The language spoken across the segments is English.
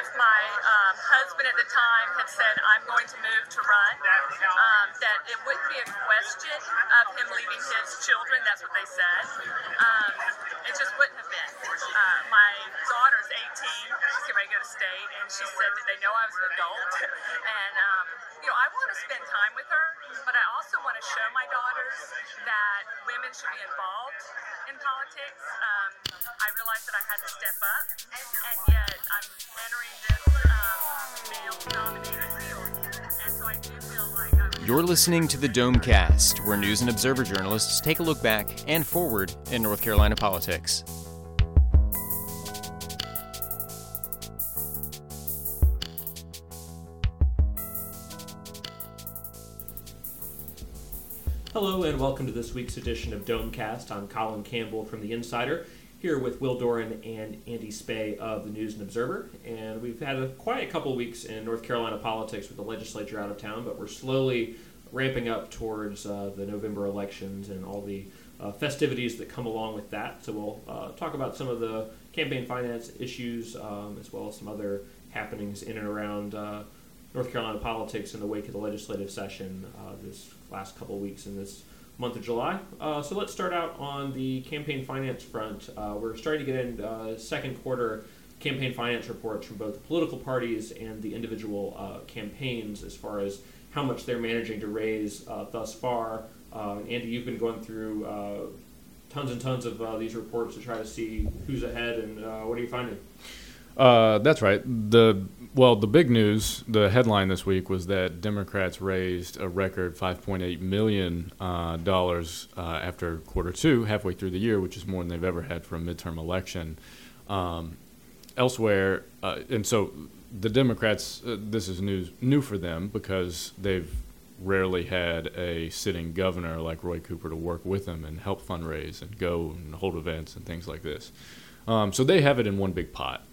if my um, husband at the time had said, I'm going to move to run, um, that it wouldn't be a question of him leaving his children. That's what they said. Um, it just wouldn't have been. Uh, my daughter's 18. She's getting ready to go to state, and she said that they know I was an adult. And, um, you know, I want to spend time with her, but I also want to show my daughters that women should be involved in politics. Um, I realized that I had to step up, and yet I'm entering this um, male-dominated field, and so I do feel like I'm. You're listening to the Domecast, where news and observer journalists take a look back and forward in North Carolina politics. Hello and welcome to this week's edition of Domecast. I'm Colin Campbell from The Insider, here with Will Doran and Andy Specht of the News and Observer. And we've had a quiet couple weeks in North Carolina politics with the legislature out of town, but we're slowly ramping up towards uh, the November elections and all the uh, festivities that come along with that. So we'll uh, talk about some of the campaign finance issues um, as well as some other happenings in and around uh, North Carolina politics in the wake of the legislative session uh, this last couple weeks in this month of July. Uh, so let's start out on the campaign finance front. Uh, we're starting to get in uh, second quarter campaign finance reports from both political parties and the individual uh, campaigns as far as how much they're managing to raise uh, thus far. Uh, Andy, you've been going through tons and tons of these reports to try to see who's ahead and what are you finding? That's right. The well, the big news, the headline this week was that Democrats raised a record 5.8 million uh, dollars uh, after quarter two, halfway through the year, which is more than they've ever had for a midterm election. Um, elsewhere, uh, and so the Democrats, uh, this is news new for them because they've rarely had a sitting governor like Roy Cooper to work with them and help fundraise and go and hold events and things like this. Um, so they have it in one big pot.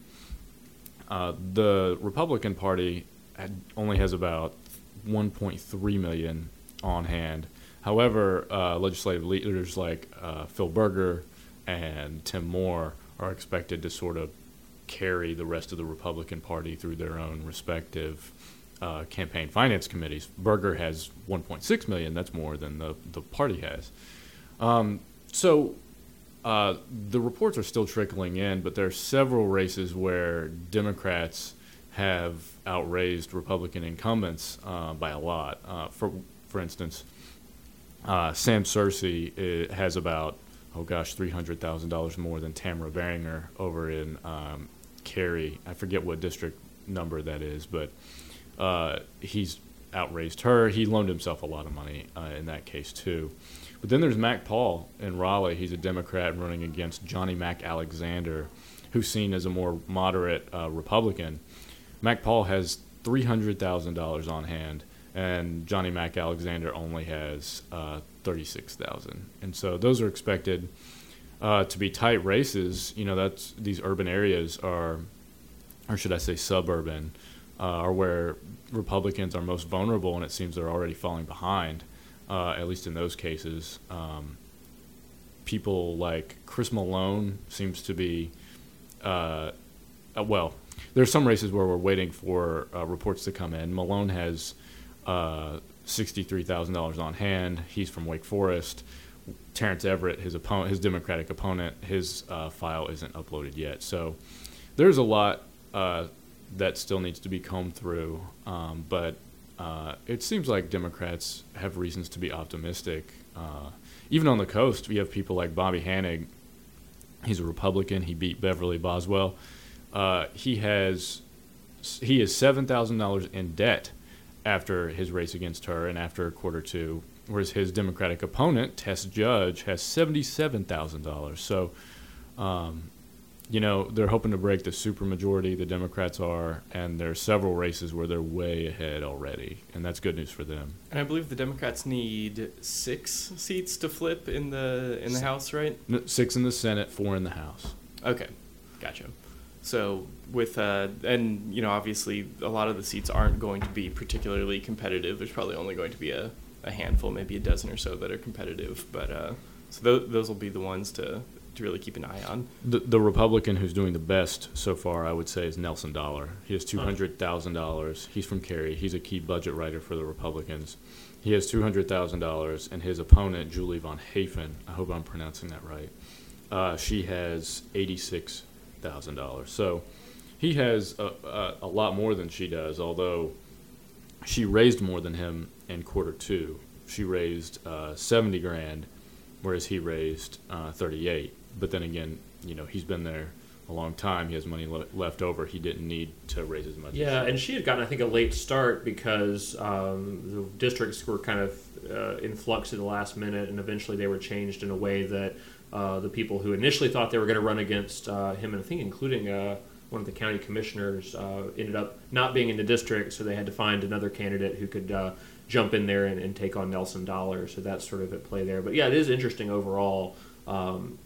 Uh, the Republican Party had, only has about 1.3 million on hand. However, uh, legislative leaders like uh, Phil Berger and Tim Moore are expected to sort of carry the rest of the Republican Party through their own respective uh, campaign finance committees. Berger has 1.6 million. That's more than the the party has. Um, so uh, the reports are still trickling in, but there are several races where Democrats have outraised Republican incumbents uh, by a lot. Uh, for for instance, uh, Sam Searcy uh, has about oh gosh three hundred thousand dollars more than Tamara Barringer over in um, Cary. I forget what district number that is, but he's outraised her. He loaned himself a lot of money in that case too. But then there's Mac Paul in Raleigh. He's a Democrat running against Johnny Mac Alexander, who's seen as a more moderate uh, Republican. Mac Paul has three hundred thousand dollars on hand, and Johnny Mac Alexander only has uh, thirty-six thousand. And so those are expected uh, to be tight races. You know, that's these urban areas are, or should I say, suburban, uh, are where Republicans are most vulnerable, and it seems they're already falling behind uh, at least in those cases. Um, people like Chris Malone seems to be, uh, uh, well, there's some races where we're waiting for uh, reports to come in. Malone has uh, $63,000 on hand. He's from Wake Forest. Terence Everitt, his opponent, his Democratic opponent, his uh, file isn't uploaded yet. So there's a lot that still needs to be combed through. Um, but uh, it seems like Democrats have reasons to be optimistic. Uh, even on the coast, we have people like Bobby Hanig. He's a Republican. He beat Beverly Boswell. Uh, he has he is seven thousand dollars in debt after his race against her and after a quarter two, whereas his Democratic opponent, Tess Judge, has seventy-seven thousand dollars. So um, you know, they're hoping to break the supermajority, the Democrats are, and there are several races where they're way ahead already, and that's good news for them. And I believe the Democrats need six seats to flip in the in the House, right? Six in the Senate, four in the House. Okay, gotcha. So with uh, and you know, obviously, a lot of the seats aren't going to be particularly competitive. There's probably only going to be a, a handful, maybe a dozen or so that are competitive, but uh, so th- those will be the ones to to really keep an eye on. The, the Republican who's doing the best so far, I would say, is Nelson Dollar. He has two hundred thousand dollars. He's from Cary. He's a key budget writer for the Republicans. He has two hundred thousand dollars, and his opponent, Julie von Haefen, I hope I'm pronouncing that right. Uh, she has eighty-six thousand dollars. So he has a, a, a lot more than she does. Although she raised more than him in quarter two. She raised uh, seventy grand, whereas he raised uh, thirty-eight. But then again, you know, he's been there a long time. He has money le- left over. He didn't need to raise as much. as Yeah, she- and she had gotten, I think, a late start because um, the districts were kind of uh, in flux at the last minute, and eventually they were changed in a way that uh, the people who initially thought they were going to run against uh, him, and I think including uh, one of the county commissioners, uh, ended up not being in the district, so they had to find another candidate who could uh, jump in there and, and take on Nelson Dollar. So that's sort of at play there. But yeah, it is interesting overall. Um,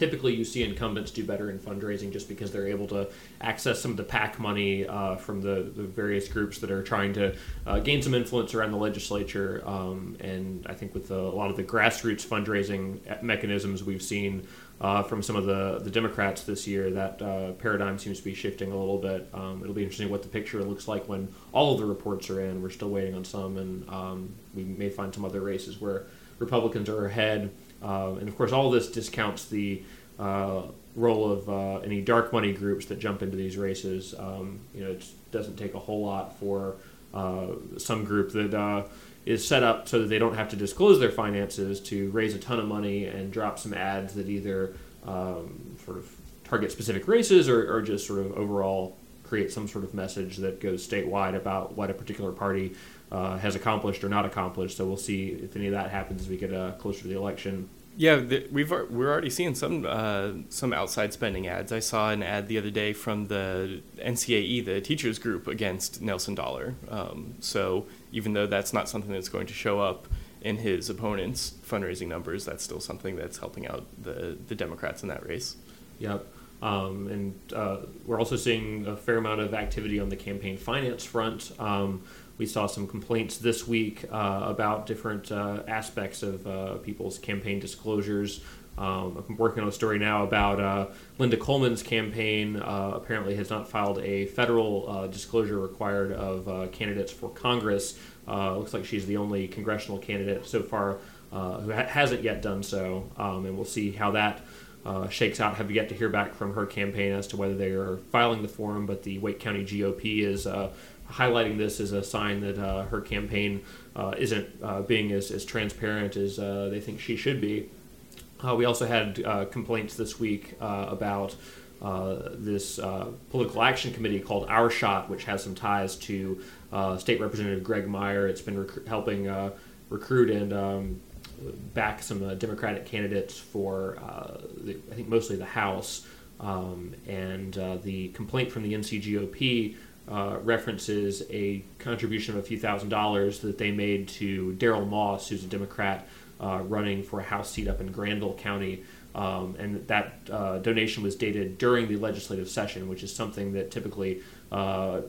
typically you see incumbents do better in fundraising just because they're able to access some of the PAC money uh, from the, the various groups that are trying to uh, gain some influence around the legislature. Um, and I think with the, a lot of the grassroots fundraising mechanisms we've seen uh, from some of the, the Democrats this year, that uh, paradigm seems to be shifting a little bit. Um, it'll be interesting what the picture looks like when all of the reports are in. We're still waiting on some, and um, we may find some other races where Republicans are ahead. Uh, and of course, all of this discounts the uh, role of uh, any dark money groups that jump into these races. Um, you know, it doesn't take a whole lot for uh, some group that uh, is set up so that they don't have to disclose their finances to raise a ton of money and drop some ads that either um, sort of target specific races or, or just sort of overall create some sort of message that goes statewide about what a particular party uh, has accomplished or not accomplished. So we'll see if any of that happens as we get uh, closer to the election. Yeah, the, we've we're already seeing some uh, some outside spending ads. I saw an ad the other day from the NCAE, the teachers group, against Nelson Dollar. Um, so even though that's not something that's going to show up in his opponent's fundraising numbers, that's still something that's helping out the the Democrats in that race. Yep. Um, and uh, we're also seeing a fair amount of activity on the campaign finance front. Um, we saw some complaints this week uh, about different uh, aspects of uh, people's campaign disclosures. Um, I'm working on a story now about uh, Linda Coleman's campaign. Uh, apparently, has not filed a federal uh, disclosure required of candidates for Congress. Looks like she's the only congressional candidate so far who ha- hasn't yet done so, um, and we'll see how that uh, shakes out. Have yet to hear back from her campaign as to whether they are filing the form, but the Wake County GOP is uh, highlighting this as a sign that uh, her campaign uh, isn't uh, being as, as transparent as uh, they think she should be. Uh, we also had complaints this week about this political action committee called Our Shot, which has some ties to State Representative Greg Meyer. It's been rec- helping recruit and um, back some Democratic candidates for, the, I think, mostly the House. Um, and the complaint from the NCGOP uh, references a contribution of a few thousand dollars that they made to Daryl Moss, who's a Democrat uh, running for a House seat up in Granville County. Um, and that uh, donation was dated during the legislative session, which is something that typically uh,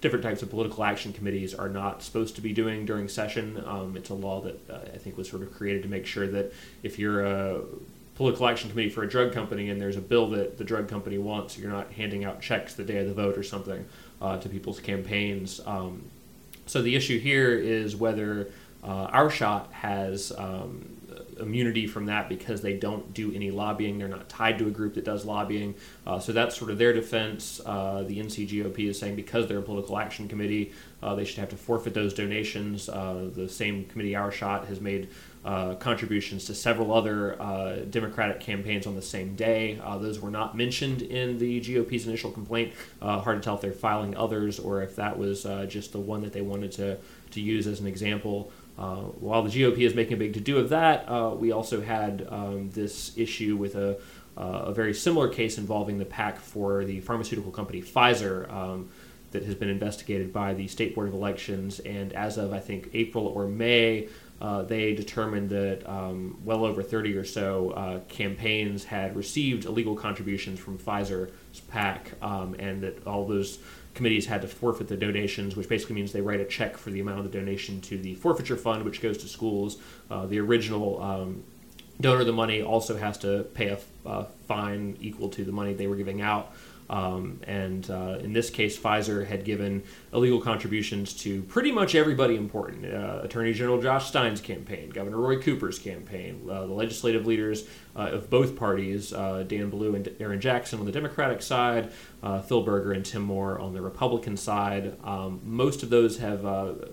different types of political action committees are not supposed to be doing during session. Um, it's a law that uh, I think was sort of created to make sure that if you're a political action committee for a drug company and there's a bill that the drug company wants, you're not handing out checks the day of the vote or something uh, to people's campaigns. Um, so the issue here is whether uh, our shot has um, immunity from that because they don't do any lobbying. They're not tied to a group that does lobbying. Uh, so that's sort of their defense. Uh, the NCGOP is saying because they're a political action committee, uh, they should have to forfeit those donations. Uh, the same committee, Our Shot, has made uh, contributions to several other uh, Democratic campaigns on the same day. Uh, those were not mentioned in the GOP's initial complaint. Uh, hard to tell if they're filing others or if that was uh, just the one that they wanted to, to use as an example. While the GOP is making a big to do of that, we also had um, this issue with a, a very similar case involving the PAC for the pharmaceutical company Pfizer. Um, that has been investigated by the State Board of Elections, and as of I think April or May, uh, they determined that um, well over 30 or so uh, campaigns had received illegal contributions from Pfizer's PAC, um, and that all those committees had to forfeit the donations, which basically means they write a check for the amount of the donation to the forfeiture fund, which goes to schools. Uh, the original um, donor of the money also has to pay a uh, fine equal to the money they were giving out. Um, and uh, in this case, Pfizer had given illegal contributions to pretty much everybody important uh, Attorney General Josh Stein's campaign, Governor Roy Cooper's campaign, uh, the legislative leaders uh, of both parties, uh, Dan Blue and Darren Jackson on the Democratic side, uh, Phil Berger and Tim Moore on the Republican side. Um, most of those have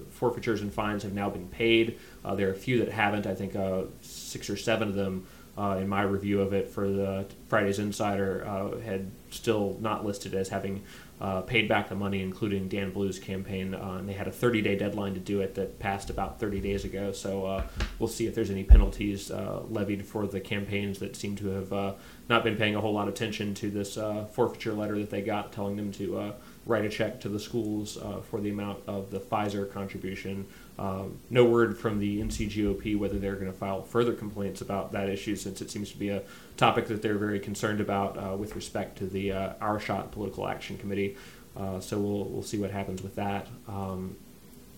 forfeitures and fines have now been paid. there are a few that haven't. I think six or seven of them uh, in my review of it for the Friday's Insider, uh, had still not listed as having uh, paid back the money, including Dan Blue's campaign. Uh, and they had a 30 day deadline to do it that passed about 30 days ago. So uh, we'll see if there's any penalties uh, levied for the campaigns that seem to have not been paying a whole lot of attention to this forfeiture letter that they got telling them to write a check to the schools for the amount of the Pfizer contribution. Um, no word from the NCGOP whether they're going to file further complaints about that issue, since it seems to be a topic that they're very concerned about uh, with respect to the uh, Our Shot Political Action Committee. Uh, so we'll we'll see what happens with that. Um,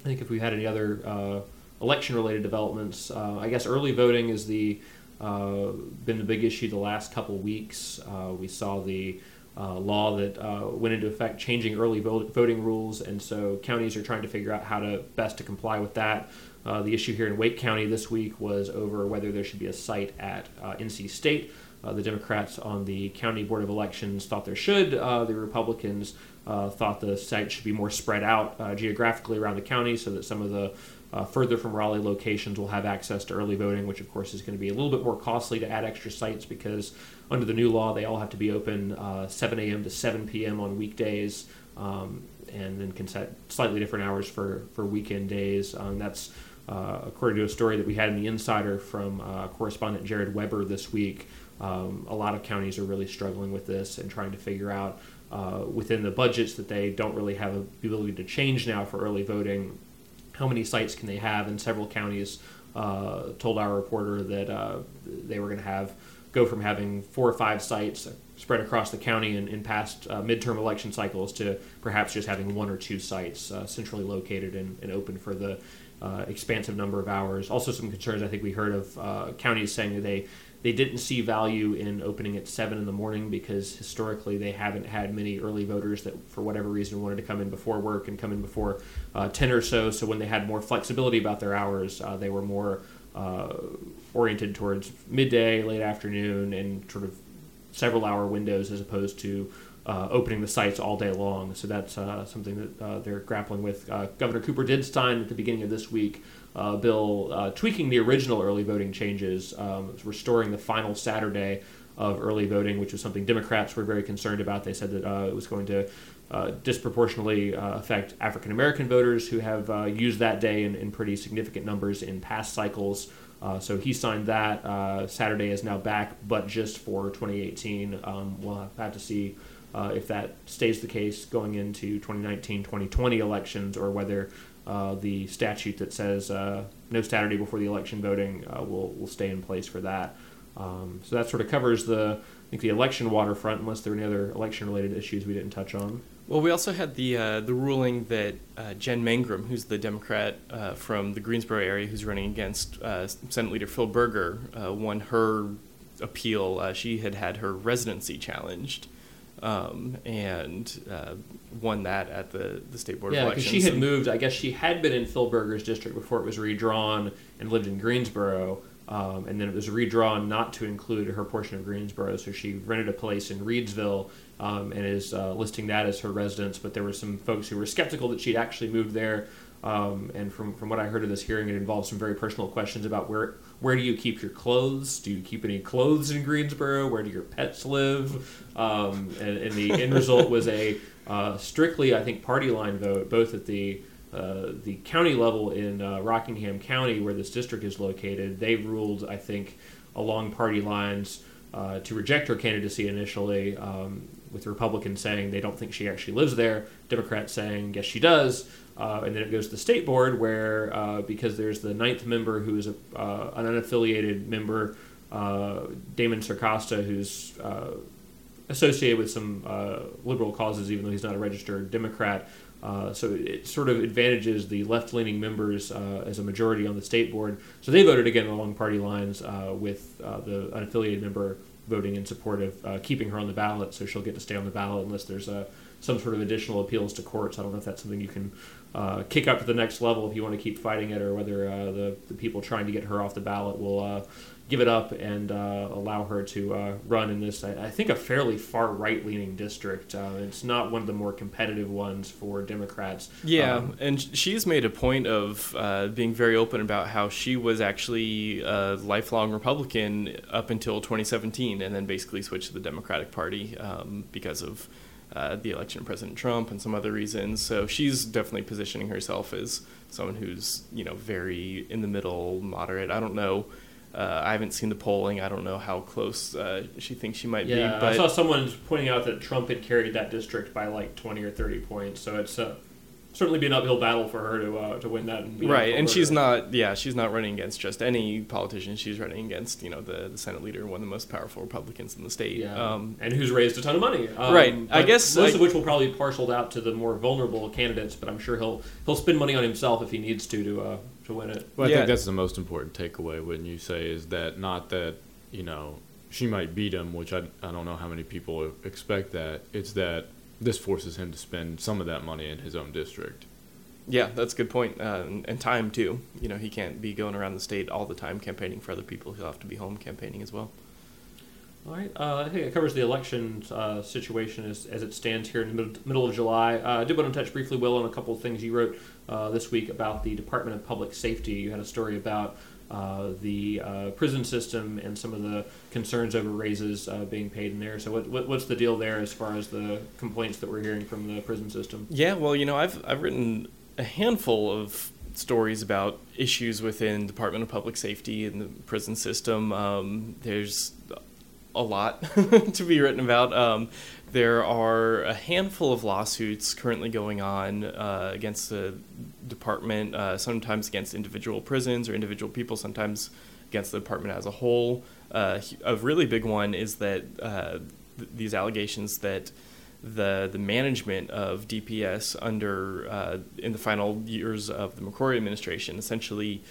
I think if we had any other uh, election-related developments, uh, I guess early voting is the uh, been the big issue the last couple weeks. we saw the uh, law that uh, went into effect changing early voting rules, and so counties are trying to figure out how to best to comply with that. Uh, the issue here in Wake County this week was over whether there should be a site at uh, NC State. Uh, the Democrats on the county board of elections thought there should. Uh, the Republicans thought the site should be more spread out geographically around the county so that some of the uh, further from Raleigh locations will have access to early voting, which of course is going to be a little bit more costly to add extra sites because under the new law they all have to be open uh, 7 a.m. to 7 p.m. on weekdays, um, and then can set slightly different hours for for weekend days. Um, that's uh, according to a story that we had in the Insider from uh, correspondent Jared Weber this week. Um, a lot of counties are really struggling with this and trying to figure out uh, within the budgets that they don't really have the ability to change now for early voting how many sites can they have? And several counties uh, told our reporter that uh, they were going to have go from having four or five sites spread across the county in, in past uh, midterm election cycles to perhaps just having one or two sites uh, centrally located and, and, open for the uh, expansive number of hours. Also, some concerns I think we heard of uh, counties saying that they they didn't see value in opening at seven in the morning because historically they haven't had many early voters that, for whatever reason, wanted to come in before work and come in before uh, ten or so. So when they had more flexibility about their hours, uh, they were more uh, oriented towards midday, late afternoon, and sort of several hour windows as opposed to uh, opening the sites all day long. So that's uh, something that uh, they're grappling with. Uh, Governor Cooper did sign at the beginning of this week uh, bill uh, tweaking the original early voting changes, um, restoring the final Saturday of early voting, which was something Democrats were very concerned about. They said that uh, it was going to uh, disproportionately uh, affect African American voters who have uh, used that day in, in, pretty significant numbers in past cycles. so he signed that. Saturday is now back, but just for 2018. Um, we'll have to see if that stays the case going into 2019 2020 elections or whether uh, the statute that says uh, no Saturday before the election voting uh, will will stay in place for that. Um, so that sort of covers the I think the election waterfront, unless there are any other election related issues we didn't touch on. Well, we also had the uh, the ruling that uh, Jen Mangrum, who's the Democrat from the Greensboro area, who's running against Senate Leader Phil Berger, won her appeal. she had had her residency challenged um, and uh, won that at the, the state board yeah, of elections. she had moved. I guess she had been in Phil Berger's district before it was redrawn and lived in Greensboro. Um, and then it was redrawn not to include her portion of Greensboro, so she rented a place in Reidsville um, and is uh, listing that as her residence. But there were some folks who were skeptical that she'd actually moved there. Um, and from, from what I heard of this hearing, it involved some very personal questions about where where do you keep your clothes? Do you keep any clothes in Greensboro? Where do your pets live? Um, and, and, the end result was a uh, strictly, I think, party line vote, both at the uh, the county level in uh, Rockingham County, where this district is located. They ruled, I think, along party lines uh, to reject her candidacy initially, um, with Republicans saying they don't think she actually lives there, Democrats saying yes she does. Uh, and then it goes to the state board, where uh, because there's the ninth member who is a, uh, an unaffiliated member, uh, Damon Circosta, who's uh, associated with some uh, liberal causes, even though he's not a registered Democrat. so it sort of advantages the left-leaning members as a majority on the state board. So they voted again along party lines with the unaffiliated member voting in support of keeping her on the ballot, so she'll get to stay on the ballot unless there's uh, some sort of additional appeals to courts. I don't know if that's something you can uh, kick up to the next level if you want to keep fighting it, or whether uh, the the people trying to get her off the ballot will uh, give it up and uh, allow her to uh, run in this, I, I, think, a fairly far right leaning district. Uh, it's not one of the more competitive ones for Democrats. Yeah, um, and she's made a point of uh, being very open about how she was actually a lifelong Republican up until 2017 and then basically switched to the Democratic Party um, because of. Uh, the election of President Trump and some other reasons. So she's definitely positioning herself as someone who's, you know, very in the middle, moderate. I don't know uh, I haven't seen the polling. I don't know how close uh, she thinks she might yeah, be. But I saw someone pointing out that Trump had carried that district by like 20 or 30 points. So it's uh, certainly be an uphill battle for her to uh, to win that. And right, and she's not. Yeah, she's not running against just any politician. She's running against you know the, the Senate leader, one of the most powerful Republicans in the state. Yeah. Um, and who's raised a ton of money. Um, right. I guess most I, of which will probably be parceled out to the more vulnerable candidates. But I'm sure he'll he'll spend money on himself if he needs to to uh, to win it. Well, I yeah. think that's the most important takeaway. Wouldn't you say is that not that you know she might beat him, which I I don't know how many people expect that. It's that this forces him to spend some of that money in his own district. Yeah, that's a good point. Uh, and, and, time too. You know, he can't be going around the state all the time campaigning for other people. He'll have to be home campaigning as well. All right. Uh, I think it covers the election uh, situation as, as it stands here in the mid- middle of July. Uh, I did want to touch briefly, Will, on a couple of things you wrote uh, this week about the Department of Public Safety. You had a story about uh, the uh, prison system and some of the concerns over raises being paid in there. So, what, what, what's the deal there as far as the complaints that we're hearing from the prison system? Yeah, well, you know, I've I've written a handful of stories about issues within Department of Public Safety and the prison system. Um, there's a lot to be written about. Um, there are a handful of lawsuits currently going on uh, against the department, uh, sometimes against individual prisons or individual people, sometimes against the department as a whole. Uh, a really big one is that uh, th- these allegations that the the management of DPS under uh, in the final years of the McCrory administration essentially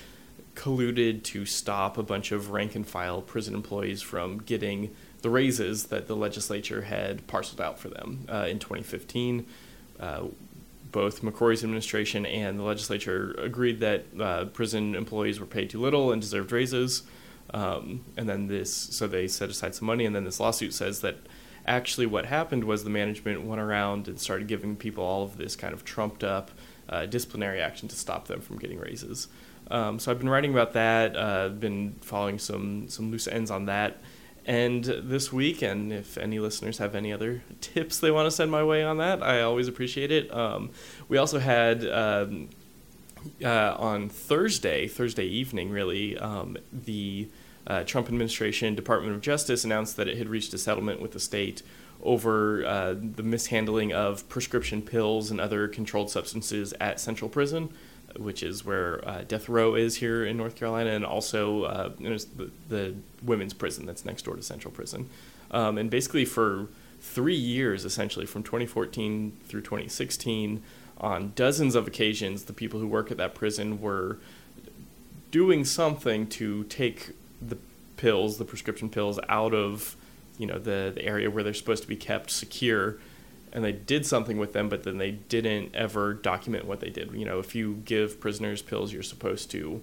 colluded to stop a bunch of rank and file prison employees from getting the raises that the legislature had parceled out for them uh, in 2015. Uh, both McCrory's administration and the legislature agreed that uh, prison employees were paid too little and deserved raises. Um, and then this, so they set aside some money, and then this lawsuit says that actually what happened was the management went around and started giving people all of this kind of trumped up uh, disciplinary action to stop them from getting raises. Um, so I've been writing about that. Uh, been following some some loose ends on that. And this week, and if any listeners have any other tips they want to send my way on that, I always appreciate it. Um, we also had um, uh, on Thursday, Thursday evening, really, um, the uh, Trump administration, Department of Justice announced that it had reached a settlement with the state over uh, the mishandling of prescription pills and other controlled substances at Central Prison, which is where uh, death row is here in North Carolina, and also uh, the, the, women's prison that's next door to Central Prison. Um, and basically, for three years, essentially from 2014 through 2016, on dozens of occasions, the people who work at that prison were doing something to take the pills, the prescription pills, out of you know the, the area where they're supposed to be kept secure and they did something with them but then they didn't ever document what they did. You know if you give prisoners pills you're supposed to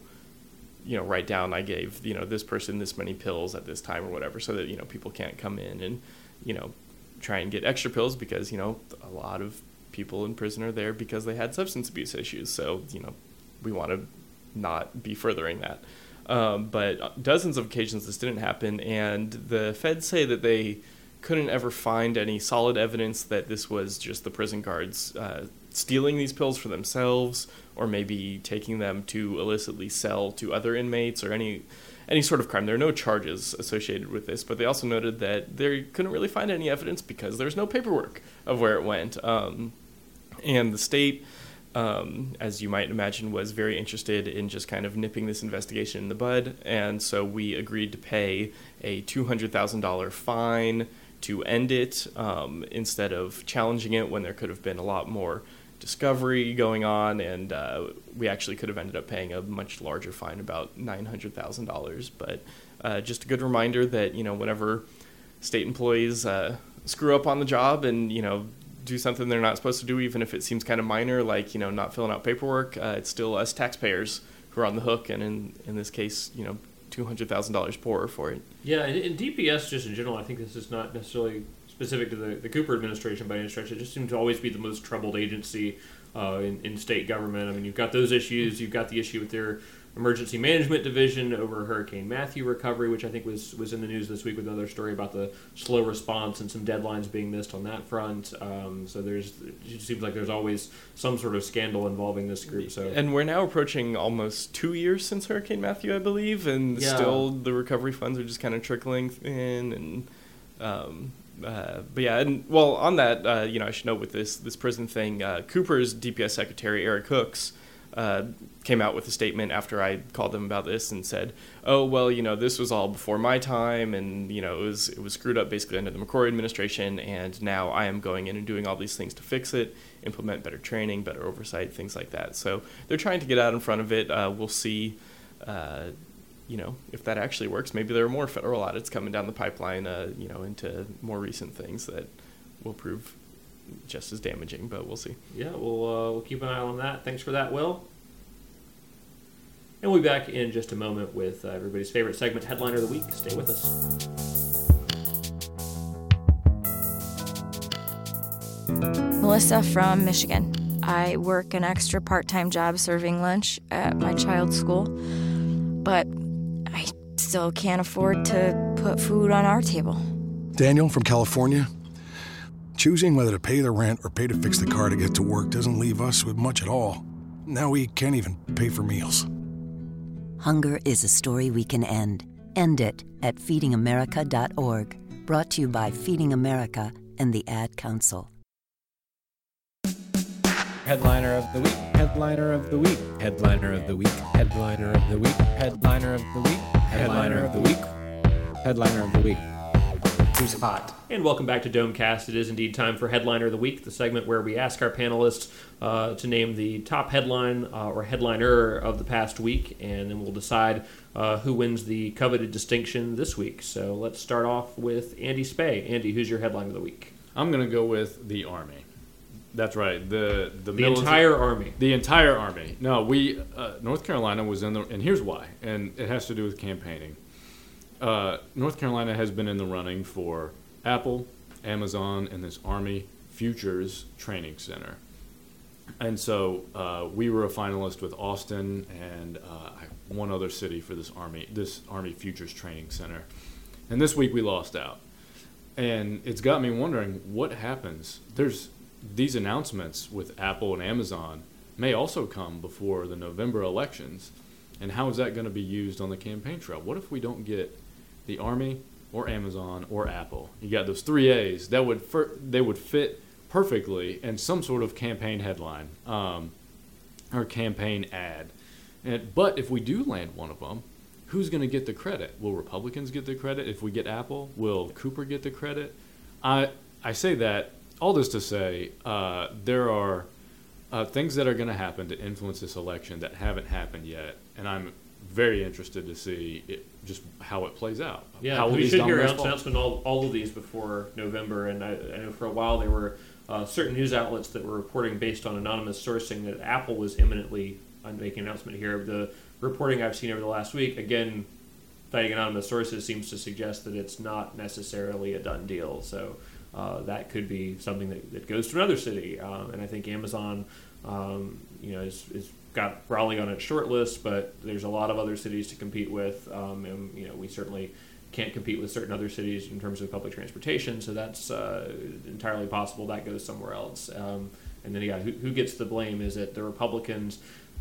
you know write down i gave you know this person this many pills at this time or whatever so that you know people can't come in and you know try and get extra pills because you know a lot of people in prison are there because they had substance abuse issues. So you know we want to not be furthering that. Um, but dozens of occasions this didn't happen, and the feds say that they couldn't ever find any solid evidence that this was just the prison guards uh, stealing these pills for themselves, or maybe taking them to illicitly sell to other inmates, or any any sort of crime. There are no charges associated with this, but they also noted that they couldn't really find any evidence because there's no paperwork of where it went. Um, and the state um, as you might imagine, was very interested in just kind of nipping this investigation in the bud. And so we agreed to pay a $200,000 fine to end it um, instead of challenging it when there could have been a lot more discovery going on. And uh, we actually could have ended up paying a much larger fine, about $900,000. But uh, just a good reminder that, you know, whenever state employees uh, screw up on the job and you know do something they're not supposed to do, even if it seems kind of minor, like you know not filling out paperwork, uh, it's still us taxpayers who are on the hook, and in in this case, you know, two hundred thousand dollars poorer for it. Yeah, and, and DPS just in general, I think this is not necessarily specific to the, the Cooper administration by any stretch. It just seems to always be the most troubled agency uh, in, in state government. I mean, you've got those issues. You've got the issue with their emergency management division over Hurricane Matthew recovery, which I think was was in the news this week with another story about the slow response and some deadlines being missed on that front. Um, so there's it seems like there's always some sort of scandal involving this group. So and we're now approaching almost two years since Hurricane Matthew, I believe, and Yeah. still the recovery funds are just kind of trickling in and. Um, uh, but yeah, and well, on that, uh, you know, I should note with this this prison thing, uh, Cooper's DPS secretary Erik Hooks uh, came out with a statement after I called them about this and said, "Oh well, you know, this was all before my time, and you know, it was it was screwed up basically under the McCrory administration, and now I am going in and doing all these things to fix it, implement better training, better oversight, things like that. So they're trying to get out in front of it. Uh, we'll see." Uh, you know, if that actually works, maybe there are more federal audits coming down the pipeline, uh, you know, into more recent things that will prove just as damaging, but we'll see. yeah, we'll uh, we'll keep an eye on that. Thanks for that, Will. And we'll be back in just a moment with uh, everybody's favorite segment, Headliner of the Week. Stay with us. Melissa from Michigan. I work an extra part time job serving lunch at my child's school, but I still can't afford to put food on our table. Daniel from California. Choosing whether to pay the rent or pay to fix the car to get to work doesn't leave us with much at all. Now we can't even pay for meals. Hunger is a story we can end. End it at feedingamerica.org. Brought to you by Feeding America and the Ad Council. Headliner of the week. Headliner of the week. Headliner of the week. Headliner of the week. Headliner of the week. Headliner of the week. Headliner of the week. Who's hot? And welcome back to Domecast. It is indeed time for Headliner of the Week, the segment where we ask our panelists uh, to name the top headline uh, or headliner of the past week, and then we'll decide uh, who wins the coveted distinction this week. So let's start off with Andy Specht. Andy, who's your headline of the week? I'm going to go with the Army. That's right. The the, The milita- entire Army. The entire army. No, we uh, North Carolina was in the, and here's why, and it has to do with campaigning. Uh, North Carolina has been in the running for Apple, Amazon, and this Army Futures Training Center. And so uh, we were a finalist with Austin and uh, one other city for this Army this Army Futures Training Center. And this week we lost out. And it's got me wondering what happens. There's these announcements with Apple and Amazon may also come before the November elections. And how is that going to be used on the campaign trail? What if we don't get the Army or Amazon or Apple? You got those three A's that would fir- they would fit perfectly in some sort of campaign headline um, or campaign ad. And, but if we do land one of them, who's going to get the credit? Will Republicans get the credit? If we get Apple, will Cooper get the credit? I I say that all this to say uh, there are uh, things that are going to happen to influence this election that haven't happened yet, and I'm very interested to see it, just how it plays out. Yeah, we should hear an announcement all, all of these before November. And I, I know for a while there were uh, certain news outlets that were reporting based on anonymous sourcing that Apple was imminently uh, making an announcement here. The reporting I've seen over the last week, again, citing anonymous sources, seems to suggest that it's not necessarily a done deal. So uh, that could be something that, that goes to another city. Um, and I think Amazon, um, you know, is, is got Raleigh on its short list, but there's a lot of other cities to compete with. Um, and you know, we certainly can't compete with certain other cities in terms of public transportation. So that's uh, entirely possible that goes somewhere else. Um, and then yeah, who, who gets the blame? Is it the Republicans?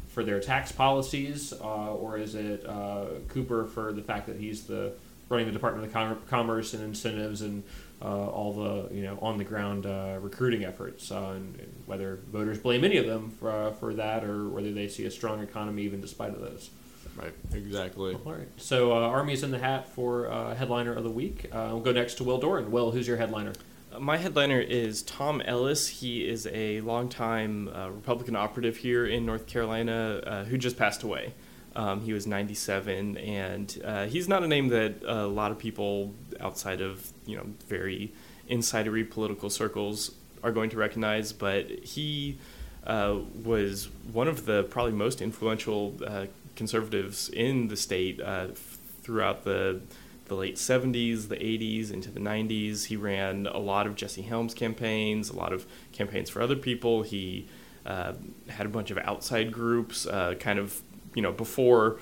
For their tax policies, uh, or is it uh, Cooper for the fact that he's the running the Department of Commerce and incentives and all the you know on the ground uh, recruiting efforts, uh, and, and whether voters blame any of them for, uh, for that, or whether they see a strong economy even despite of those. Right, exactly. All right. So uh, Army's in the hat for uh, headliner of the week. Uh, we'll go next to Will Doran. Will, who's your headliner? Uh, My headliner is Tom Ellis. He is a longtime uh, Republican operative here in North Carolina uh, who just passed away. Um, he was 97, and uh, he's not a name that a lot of people outside of you know very insidery political circles are going to recognize. But he uh, was one of the probably most influential uh, conservatives in the state uh, throughout the the late 70s, the 80s, into the 90s. He ran a lot of Jesse Helms campaigns, a lot of campaigns for other people. He uh, had a bunch of outside groups, uh, kind of, you know, before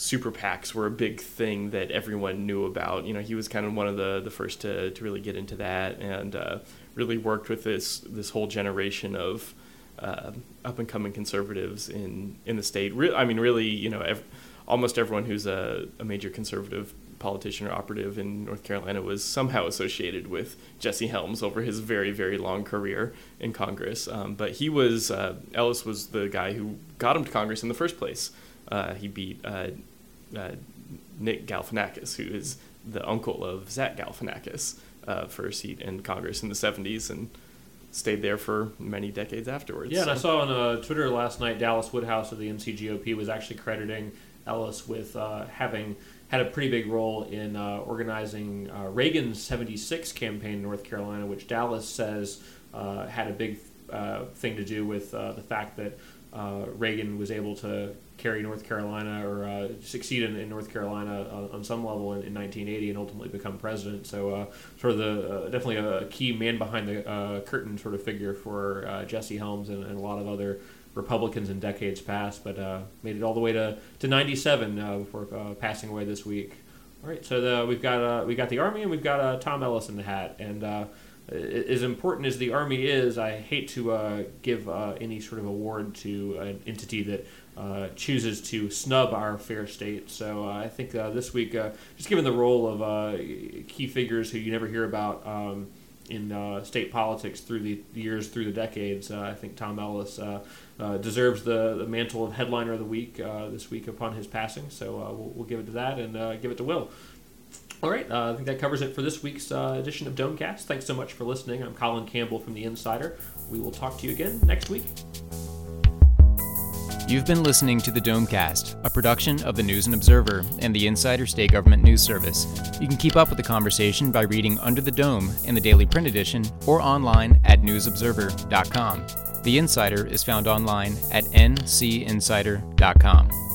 super PACs were a big thing that everyone knew about. You know, he was kind of one of the, the first to, to really get into that and uh, really worked with this, this whole generation of uh, up and coming conservatives in, in the state. Re- I mean, really, you know, ev- almost everyone who's a, a major conservative politician or operative in North Carolina was somehow associated with Jesse Helms over his very, very long career in Congress. Um, but he was, uh, Ellis was the guy who got him to Congress in the first place. Uh, he beat uh, uh Nick Galifianakis, who is the uncle of Zach Galifianakis, uh, for a seat in Congress in the 70s and stayed there for many decades afterwards. Yeah, and I saw on uh, Twitter last night Dallas Woodhouse of the NCGOP was actually crediting Ellis with having – had a pretty big role in uh, organizing uh, Reagan's 76 campaign in North Carolina, which Dallas says uh, had a big uh, thing to do with uh, the fact that uh, Reagan was able to carry North Carolina or succeed in, in, North Carolina on some level in, in, 1980 and ultimately become president. So, sort of the definitely a key man behind the curtain sort of figure for Jesse Helms and, and a lot of other Republicans in decades past, but uh, made it all the way to, to 97 uh, before uh, passing away this week. All right, so the, we've got uh, we got the Army and we've got uh, Tom Ellis in the hat, and uh, as important as the Army is, I hate to give any sort of award to an entity that chooses to snub our fair state. So I think this week, just given the role of key figures who you never hear about. Um, in uh, state politics through the years, through the decades. Uh, I think Tom Ellis uh, uh deserves the, the, mantle of headliner of the week uh, this week upon his passing. So uh, we'll, we'll, give it to that and give it to Will. All right, uh, I think that covers it for this week's uh, edition of Domecast. Thanks so much for listening. I'm Colin Campbell from The Insider. We will talk to you again next week. You've been listening to the Domecast, a production of the News and Observer and the Insider State Government News Service. You can keep up with the conversation by reading Under the Dome in the daily print edition or online at newsobserver.com. The Insider is found online at ncinsider.com.